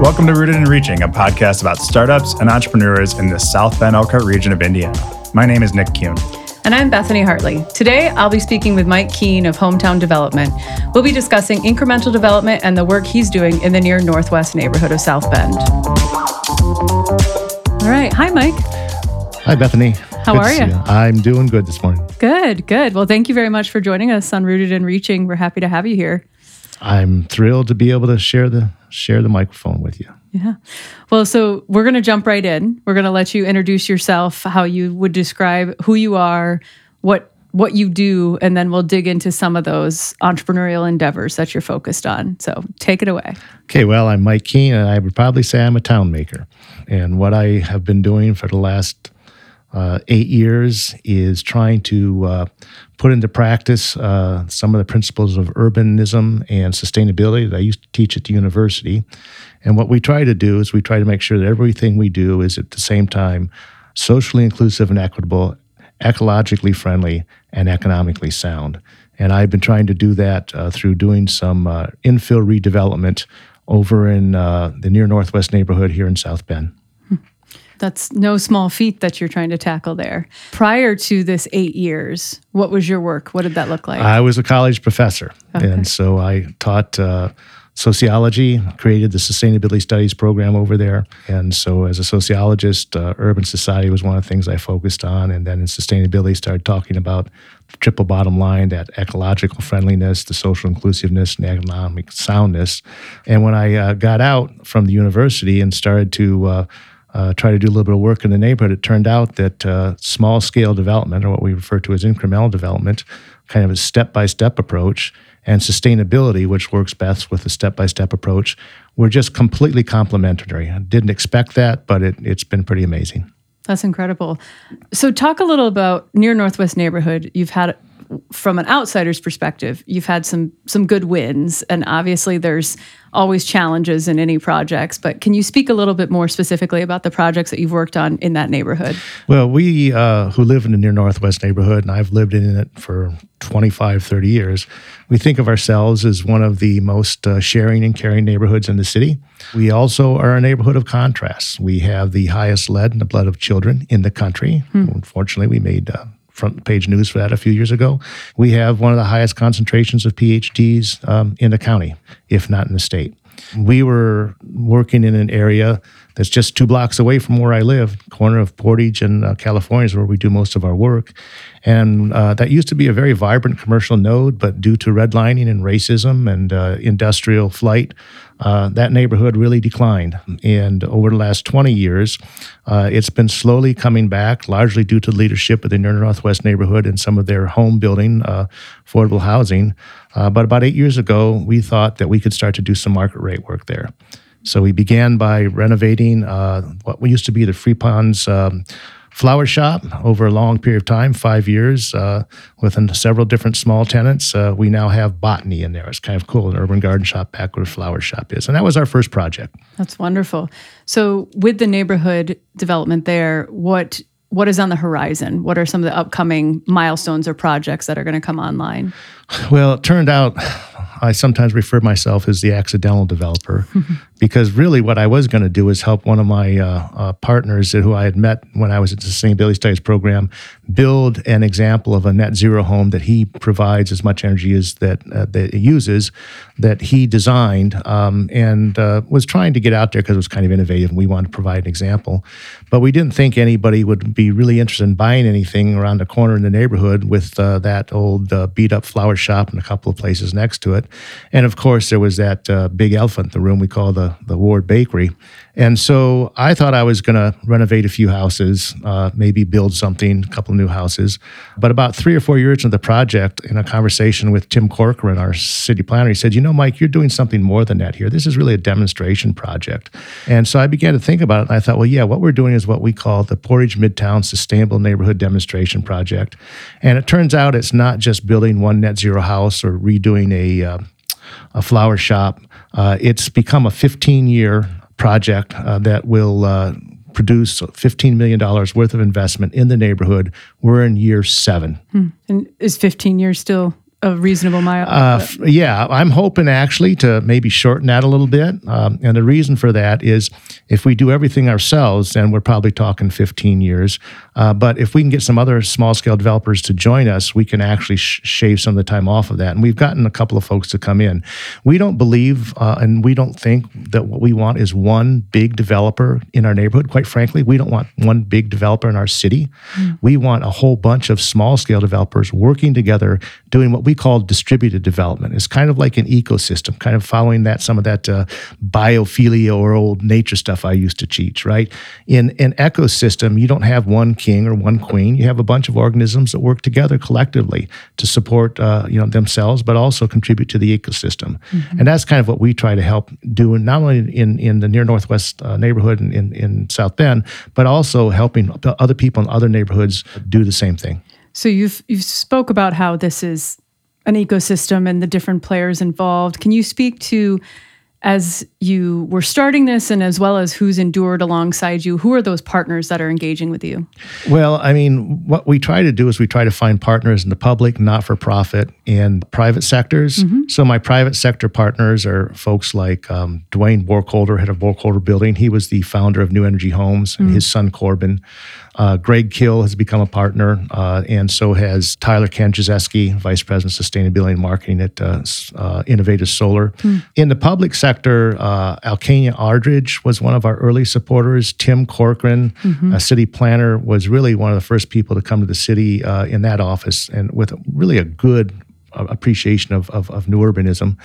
Welcome to Rooted and Reaching, a podcast about startups and entrepreneurs in the South Bend Elkhart region of Indiana. My name is Nick Kuhn. And I'm Bethany Hartley. Today, I'll be speaking with Mike Keen of Hometowne Development. We'll be discussing incremental development and the work he's doing in the near northwest neighborhood of South Bend. All right. Hi, Mike. Hi, Bethany. How Good are to see you? I'm doing good this morning. Good, good. Well, thank you very much for joining us on Rooted and Reaching. We're happy to have you here. I'm thrilled to be able to share the share the microphone with you. Yeah. Well, so we're going to jump right in. We're going to let you introduce yourself, how you would describe who you are, what what you do, and then we'll dig into some of those entrepreneurial endeavors that you're focused on. So, take it away. Okay, well, I'm Mike Keen, and I would probably say I'm a town maker. And what I have been doing for the last uh, eight years is trying to uh, put into practice uh, some of the principles of urbanism and sustainability that I used to teach at the university. And what we try to do is we try to make sure that everything we do is at the same time socially inclusive and equitable, ecologically friendly, and economically sound. And I've been trying to do that uh, through doing some uh, infill redevelopment over in uh, the near northwest neighborhood here in South Bend. That's no small feat that you're trying to tackle there. Prior to this eight years, what was your work? What did that look like? I was a college professor, and so I taught uh, sociology, created the sustainability studies program over there. And so, as a sociologist, uh, urban society was one of the things I focused on. And then in sustainability, started talking about the triple bottom line that ecological friendliness, the social inclusiveness, and economic soundness. And when I uh, got out from the university and started to uh, uh, try to do a little bit of work in the neighborhood, it turned out that uh, small scale development, or what we refer to as incremental development, kind of a step by step approach, and sustainability, which works best with a step by step approach, were just completely complementary. I didn't expect that, but it, it's been pretty amazing. That's incredible. So, talk a little about near Northwest neighborhood. You've had, from an outsider's perspective, you've had some some good wins, and obviously there's always challenges in any projects. But can you speak a little bit more specifically about the projects that you've worked on in that neighborhood? Well, we uh, who live in the near Northwest neighborhood, and I've lived in it for 25, 30 years, we think of ourselves as one of the most uh, sharing and caring neighborhoods in the city. We also are a neighborhood of contrasts. We have the highest lead in the blood of children in the country. Unfortunately, we made uh, front page news for that a few years ago. We have one of the highest concentrations of PhDs um, in the county, if not in the state. We were working in an area that's just two blocks away from where I live, corner of Portage and uh, California is where we do most of our work. And uh, that used to be a very vibrant commercial node, but due to redlining and racism and uh, industrial flight, uh, that neighborhood really declined. And over the last 20 years, uh, it's been slowly coming back, largely due to the leadership of the Northwest neighborhood and some of their home building, uh, affordable housing. Uh, but about eight years ago, we thought that we could start to do some market rate work there. So we began by renovating uh, what used to be the Free Ponds um, flower shop over a long period of time, five years, uh, with several different small tenants. Uh, we now have botany in there. It's kind of cool, an urban garden shop back where the flower shop is. And that was our first project. That's wonderful. So, with the neighborhood development there, what what is on the horizon? What are some of the upcoming milestones or projects that are going to come online? Well, it turned out I sometimes refer to myself as the accidental developer because really what I was going to do is help one of my uh, uh, partners who I had met when I was at the Sustainability Studies program build an example of a net zero home that he provides as much energy as that, uh, that it uses that he designed um, and uh, was trying to get out there because it was kind of innovative and we wanted to provide an example. But we didn't think anybody would be really interested in buying anything around the corner in the neighborhood with uh, that old uh, beat up flower shop and a couple of places next to it. And of course, there was that big elephant in the room we call the, the Ward Bakery. And so I thought I was going to renovate a few houses, uh, maybe build something, a couple new houses. But about three or four years into the project, in a conversation with Tim Corcoran, our city planner, he said, You know, Mike, you're doing something more than that here. This is really a demonstration project. And so I began to think about it. And I thought, well, yeah, what we're doing is what we call the Portage Midtown Sustainable Neighborhood Demonstration Project. And it turns out it's not just building one net zero house or redoing a, uh, a flower shop. Uh, it's become a 15 year project uh, that will uh, produce $15 million worth of investment in the neighborhood. We're in year seven. And is 15 years still a reasonable mile? Uh, f- yeah, I'm hoping actually to maybe shorten that a little bit. Um, and the reason for that is if we do everything ourselves, then we're probably talking 15 years. Uh, but if we can get some other small scale developers to join us, we can actually sh- shave some of the time off of that. And we've gotten a couple of folks to come in. We don't believe uh, and we don't think that what we want is one big developer in our neighborhood. Quite frankly, we don't want one big developer in our city. We want a whole bunch of small scale developers working together, doing what we call distributed development. It's kind of like an ecosystem, kind of following that some of that uh, biophilia or old nature stuff I used to teach. Right in an ecosystem, you don't have one king or one queen. You have a bunch of organisms that work together collectively to support uh, you know themselves, but also contribute to the ecosystem. And that's kind of what we try to help do, not only in in the near northwest uh, neighborhood in, in in South Bend, but also helping other people in other neighborhoods do the same thing. So you've you've spoke about how this is an ecosystem and the different players involved. Can you speak to as you were starting this and as well as who's endured alongside you, who are those partners that are engaging with you? Well, I mean, what we try to do is we try to find partners in the public, not for profit, and private sectors. So, my private sector partners are folks like um, Dwayne Borkholder, head of Borkholder Building. He was the founder of New Energy Homes, and his son Corbin. Uh, Greg Kill has become a partner, uh, and so has Tyler Kanjazeski, Vice President of Sustainability and Marketing at uh, uh, Innovative Solar. In the public sector, uh, Alcania Aldridge was one of our early supporters. Tim Corcoran, a city planner, was really one of the first people to come to the city uh, in that office, and with really a good uh, appreciation of, of, of new urbanism.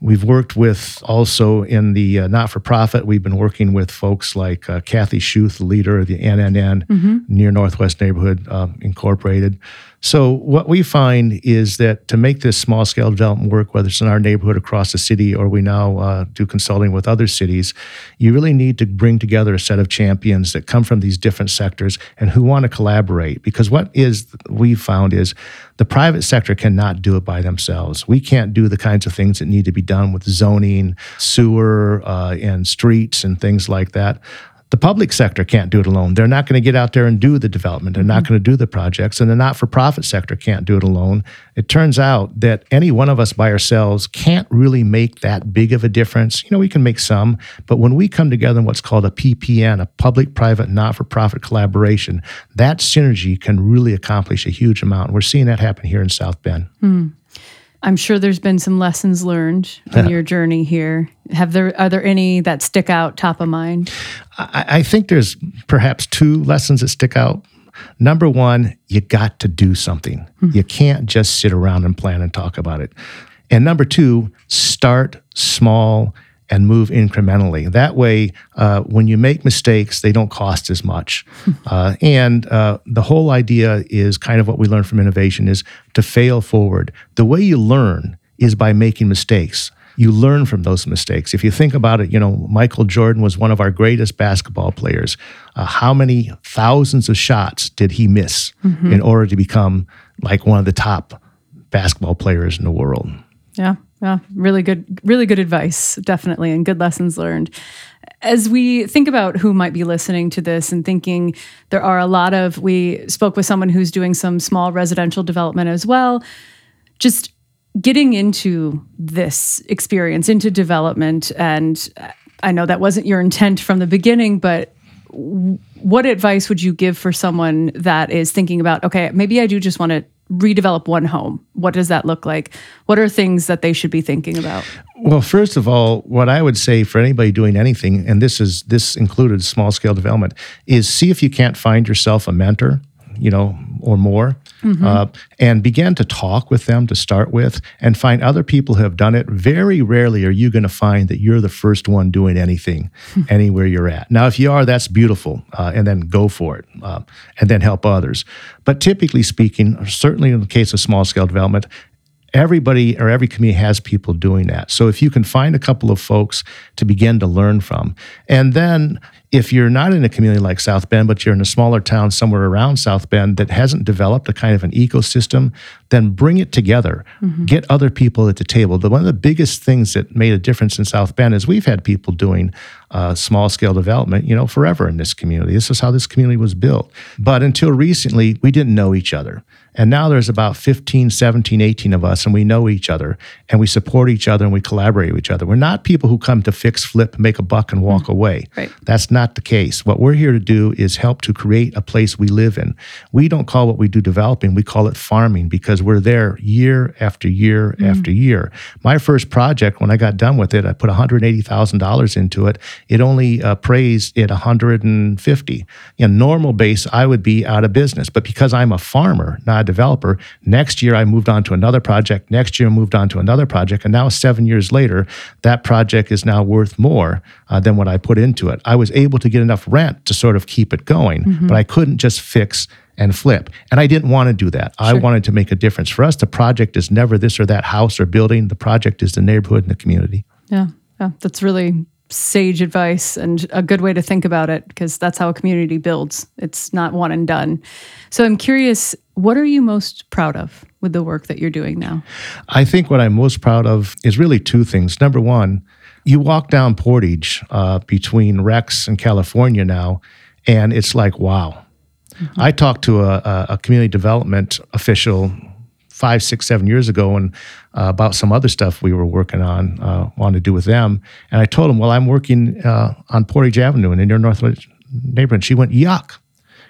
We've worked with also in the uh, not for profit, we've been working with folks like uh, Kathy Schuth, leader of the NNN, Near Northwest Neighborhood um, Incorporated. So, what we find is that to make this small scale development work, whether it's in our neighborhood across the city or we now uh, do consulting with other cities, you really need to bring together a set of champions that come from these different sectors and who want to collaborate. Because what is we found is the private sector cannot do it by themselves. We can't do the kinds of things that need to be done with zoning, sewer, uh, and streets and things like that. The public sector can't do it alone. They're not going to get out there and do the development. They're not mm-hmm. going to do the projects. And the not for profit sector can't do it alone. It turns out that any one of us by ourselves can't really make that big of a difference. You know, we can make some, but when we come together in what's called a PPN, a public private not for profit collaboration, that synergy can really accomplish a huge amount. We're seeing that happen here in South Bend. Hmm. I'm sure there's been some lessons learned in your journey here. Have there are there any that stick out top of mind? I, I think there's perhaps two lessons that stick out. Number one, you got to do something. Hmm. You can't just sit around and plan and talk about it. And number two, start small and move incrementally. That way, uh, when you make mistakes, they don't cost as much. uh, and uh, the whole idea is kind of what we learn from innovation is to fail forward. The way you learn is by making mistakes you learn from those mistakes. If you think about it, you know, Michael Jordan was one of our greatest basketball players. Uh, how many thousands of shots did he miss in order to become like one of the top basketball players in the world? Yeah, yeah, really good, really good advice, definitely, and good lessons learned. As we think about who might be listening to this and thinking there are a lot of, we spoke with someone who's doing some small residential development as well. Just getting into this experience, into development, and I know that wasn't your intent from the beginning, but what advice would you give for someone that is thinking about, okay, maybe I do just want to redevelop one home? What does that look like? What are things that they should be thinking about? Well, first of all, what I would say for anybody doing anything, and this is this included small scale development, is see if you can't find yourself a mentor, you know, or more, uh, and begin to talk with them to start with, and find other people who have done it. Very rarely are you going to find that you're the first one doing anything anywhere you're at. Now, if you are, that's beautiful, uh, and then go for it, uh, and then help others. But typically speaking, certainly in the case of small scale development, everybody or every community has people doing that. So if you can find a couple of folks to begin to learn from, and then if you're not in a community like South Bend, but you're in a smaller town somewhere around South Bend that hasn't developed a kind of an ecosystem, then bring it together. Get other people at the table. The, one of the biggest things that made a difference in South Bend is we've had people doing uh, small scale development, you know, forever in this community. This is how this community was built. But until recently, we didn't know each other. And now there's about 15, 17, 18 of us, and we know each other, and we support each other, and we collaborate with each other. We're not people who come to fix, flip, make a buck, and walk away. Right. That's not the case. What we're here to do is help to create a place we live in. We don't call what we do developing, we call it farming because we're there year after year after year. My first project, when I got done with it, I put $180,000 into it. It only uh, appraised at 150. In normal base, I would be out of business. But because I'm a farmer, not a developer, next year I moved on to another project. Next year I moved on to another project. And now, seven years later, that project is now worth more uh, than what I put into it. I was able to get enough rent to sort of keep it going, mm-hmm. but I couldn't just fix and flip. And I didn't want to do that. I wanted to make a difference. For us, the project is never this or that house or building. The project is the neighborhood and the community. Yeah, yeah, that's really sage advice and a good way to think about it because that's how a community builds. It's not one and done. So I'm curious, what are you most proud of with the work that you're doing now? I think what I'm most proud of is really two things. Number one, you walk down Portage uh, between Rex and California now, and it's like, wow. I talked to a, a, community development official five, six, seven years ago, and uh, about some other stuff we were working on, uh, wanted to do with them. And I told him, well, I'm working uh, on Portage Avenue in the near Northwest neighborhood. She went, yuck.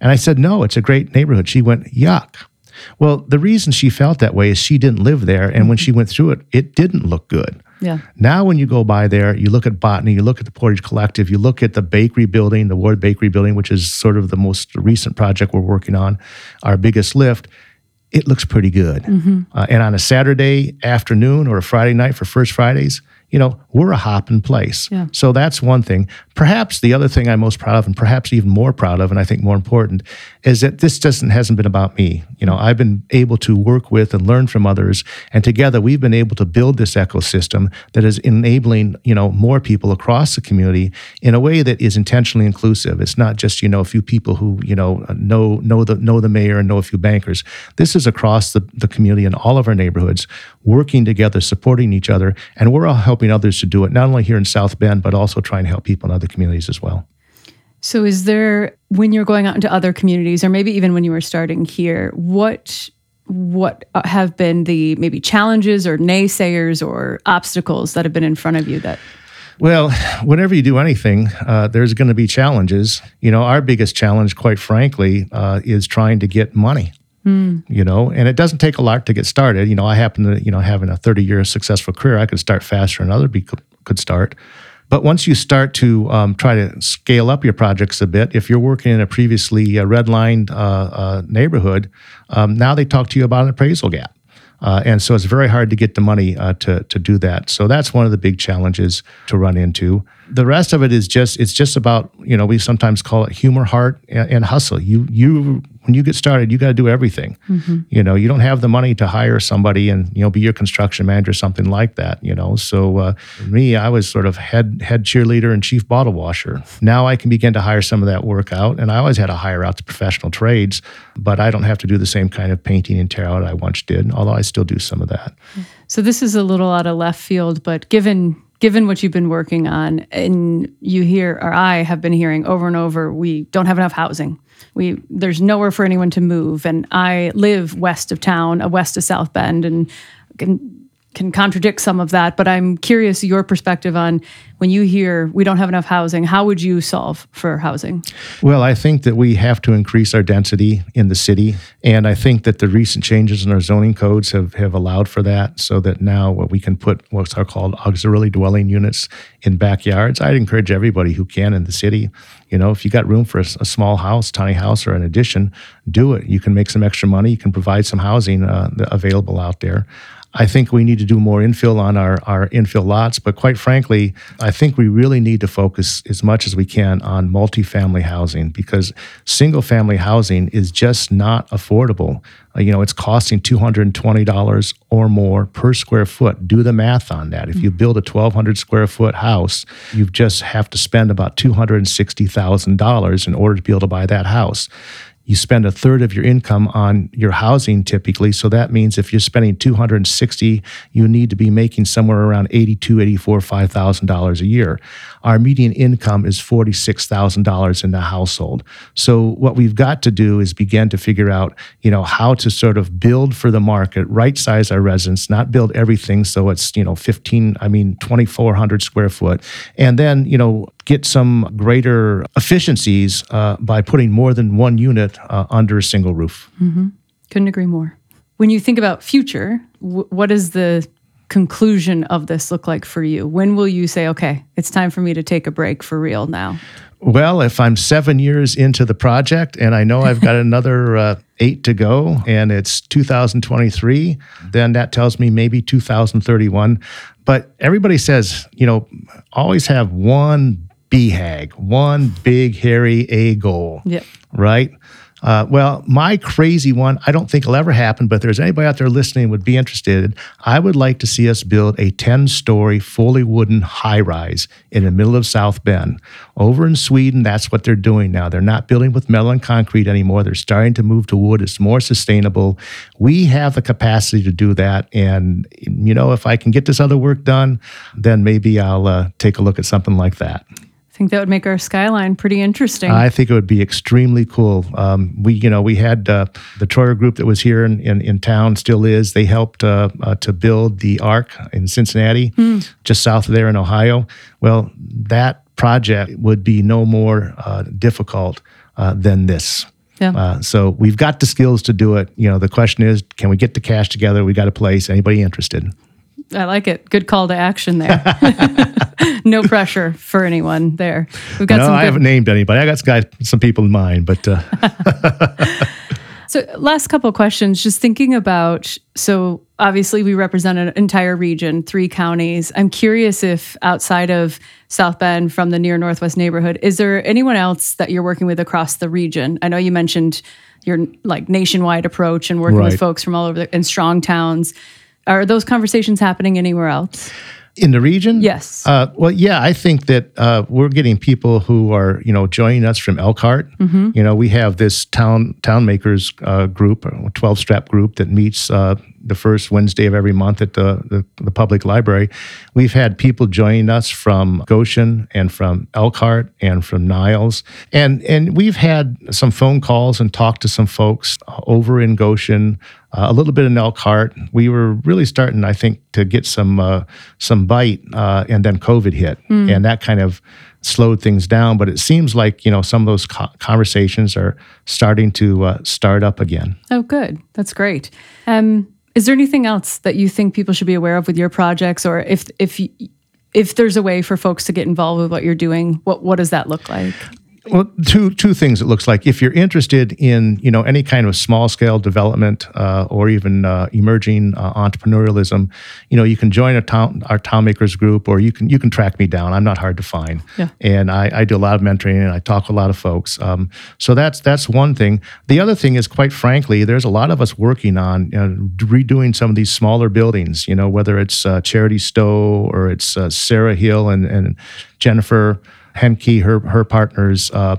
And I said, no, it's a great neighborhood. She went, yuck. Well, the reason she felt that way is she didn't live there. And when she went through it, it didn't look good. Yeah. Now, when you go by there, you look at Botany, you look at the Portage Collective, you look at the bakery building, the Ward Bakery building, which is sort of the most recent project we're working on, our biggest lift. It looks pretty good. Uh, and on a Saturday afternoon or a Friday night for First Fridays, you know, we're a hopping place. Yeah. So that's one thing. Perhaps the other thing I'm most proud of, and perhaps even more proud of, and I think more important, is that this doesn't hasn't been about me. You know, I've been able to work with and learn from others, and together we've been able to build this ecosystem that is enabling you know more people across the community in a way that is intentionally inclusive. It's not just you know a few people who you know know know the know the mayor and know a few bankers. This is across the, the community in all of our neighborhoods, working together, supporting each other, and we're all helping others to do it. Not only here in South Bend, but also trying to help people in other communities as well. So, is there when you're going out into other communities, or maybe even when you were starting here, what what have been the maybe challenges or naysayers or obstacles that have been in front of you that Well, whenever you do anything, uh, there's going to be challenges. You know, our biggest challenge, quite frankly, uh, is trying to get money. You know, and it doesn't take a lot to get started. You know, I happen to, you know, having a 30 year successful career, I could start faster than other people could start. But once you start to um, try to scale up your projects a bit, if you're working in a previously uh, redlined uh, uh, neighborhood, um, now they talk to you about an appraisal gap. Uh, and so it's very hard to get the money uh, to, to do that. So that's one of the big challenges to run into. The rest of it is just it's just about you know we sometimes call it humor, heart, and, and hustle. You you when you get started, you got to do everything. You know you don't have the money to hire somebody and you know be your construction manager, something like that. You know, so uh, me, I was sort of head head cheerleader and chief bottle washer. Now I can begin to hire some of that work out, and I always had to hire out to professional trades, but I don't have to do the same kind of painting and tear out I once did. Although I still do some of that. So this is a little out of left field, but given given what you've been working on, and you hear or I have been hearing over and over, we don't have enough housing. We there's nowhere for anyone to move, and I live west of town, uh, west of South Bend, and can can contradict some of that. But I'm curious your perspective on when you hear we don't have enough housing. How would you solve for housing? Well, I think that we have to increase our density in the city. And I think that the recent changes in our zoning codes have, have allowed for that so that now what we can put what's are called auxiliary dwelling units in backyards. I'd encourage everybody who can in the city, you know, if you got room for a small house, tiny house, or an addition, do it. You can make some extra money. You can provide some housing uh, available out there. I think we need to do more infill on our, our infill lots, but quite frankly, I think we really need to focus as much as we can on multifamily housing because single family housing is just not affordable. Uh, you know, it's costing $220 or more per square foot. Do the math on that. If you build a 1,200 square foot house, you just have to spend about $260,000 in order to be able to buy that house you spend a third of your income on your housing typically. So that means if you're spending 260, you need to be making somewhere around 82, 84, $5,000 a year. Our median income is $46,000 in the household. So what we've got to do is begin to figure out, you know, how to sort of build for the market, right size our residence, not build everything so it's, you know, 15, I mean 2400 square foot. And then, you know, get some greater efficiencies uh, by putting more than one unit uh, under a single roof. Mm-hmm. Couldn't agree more. When you think about future, w- what does the conclusion of this look like for you? When will you say, okay, it's time for me to take a break for real now? Well, if I'm seven years into the project and I know I've got another uh, eight to go and it's 2023, then that tells me maybe 2031. But everybody says, you know, always have one BHAG, one big, hairy A goal. Yep. Right? Uh, well, my crazy one, I don't think it'll ever happen, but if there's anybody out there listening would be interested, I would like to see us build a 10 story, fully wooden high rise in the middle of South Bend. Over in Sweden, that's what they're doing now. They're not building with metal and concrete anymore. They're starting to move to wood. It's more sustainable. We have the capacity to do that. And, you know, if I can get this other work done, then maybe I'll uh, take a look at something like that. I think that would make our skyline pretty interesting. I think it would be extremely cool. Um, we, you know, we had uh, the Troyer group that was here in, in, in town, still is. They helped uh, uh, to build the Ark in Cincinnati, mm. just south of there in Ohio. Well, that project would be no more uh, difficult uh, than this. Yeah. Uh, so we've got the skills to do it. You know, the question is, can we get the cash together? We got a place. Anybody interested? I like it. Good call to action there. no pressure for anyone there. We've got no, some. Good... I haven't named anybody. I got some, guys, some people in mind, but. Uh... so, last couple questions. Just thinking about. So, obviously, we represent an entire region, three counties. I'm curious if outside of South Bend, from the near Northwest neighborhood, is there anyone else that you're working with across the region? I know you mentioned your like nationwide approach and working right. with folks from all over the, in strong towns. Are those conversations happening anywhere else? in the region? Yes. Uh, well, yeah, I think that uh, we're getting people who are, you know, joining us from Elkhart. Mm-hmm. You know, we have this town town makers uh, group, a twelve strap group that meets uh, the first Wednesday of every month at the, the, the public library. We've had people joining us from Goshen and from Elkhart and from Niles, and and we've had some phone calls and talked to some folks over in Goshen uh, a little bit in Elkhart. We were really starting, I think, to get some uh, some bite, uh, and then COVID hit, mm. and that kind of slowed things down. But it seems like you know some of those co- conversations are starting to uh, start up again. Oh, good. That's great. Um, is there anything else that you think people should be aware of with your projects, or if if if there's a way for folks to get involved with what you're doing, what what does that look like? Well, two two things. It looks like if you're interested in you know any kind of small scale development uh, or even uh, emerging uh, entrepreneurialism, you know you can join a town our town makers group, or you can you can track me down. I'm not hard to find, yeah. and I, I do a lot of mentoring and I talk to a lot of folks. Um, so that's that's one thing. The other thing is, quite frankly, there's a lot of us working on you know, redoing some of these smaller buildings. You know whether it's uh, Charity Stowe or it's uh, Sarah Hill and and Jennifer. Henke, her her partners, uh,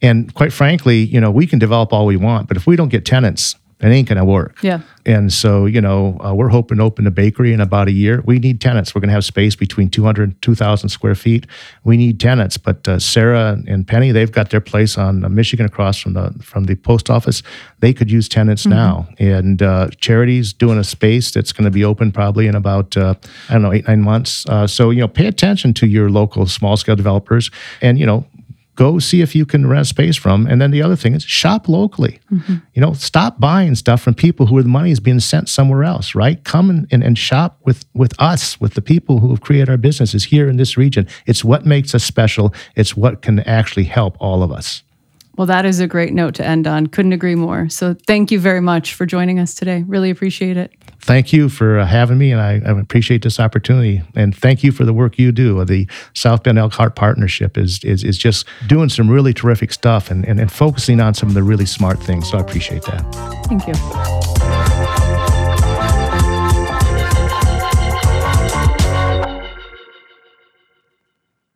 and quite frankly, you know, we can develop all we want, but if we don't get tenants, it ain't going to work. Yeah. And so, you know, uh, we're hoping to open a bakery in about a year. We need tenants. We're going to have space between 200 and 2,000 square feet. We need tenants. But uh, Sarah and Penny, they've got their place on uh, Michigan across from the from the post office. They could use tenants mm-hmm. now. And uh, Charity's doing a space that's going to be open probably in about, uh, I don't know, eight, nine months. Uh, so, you know, pay attention to your local small scale developers and, you know, go see if you can rent space from. And then the other thing is shop locally. Mm-hmm. You know, stop buying stuff from people who the money is being sent somewhere else, right? Come and, and, and shop with, with us, with the people who have created our businesses here in this region. It's what makes us special. It's what can actually help all of us. Well, that is a great note to end on. Couldn't agree more. So thank you very much for joining us today. Really appreciate it. Thank you for uh, having me, and I, I, appreciate this opportunity. And thank you for the work you do. The South Bend Elkhart Partnership is, is, is just doing some really terrific stuff and, and, and focusing on some of the really smart things. So I appreciate that. Thank you.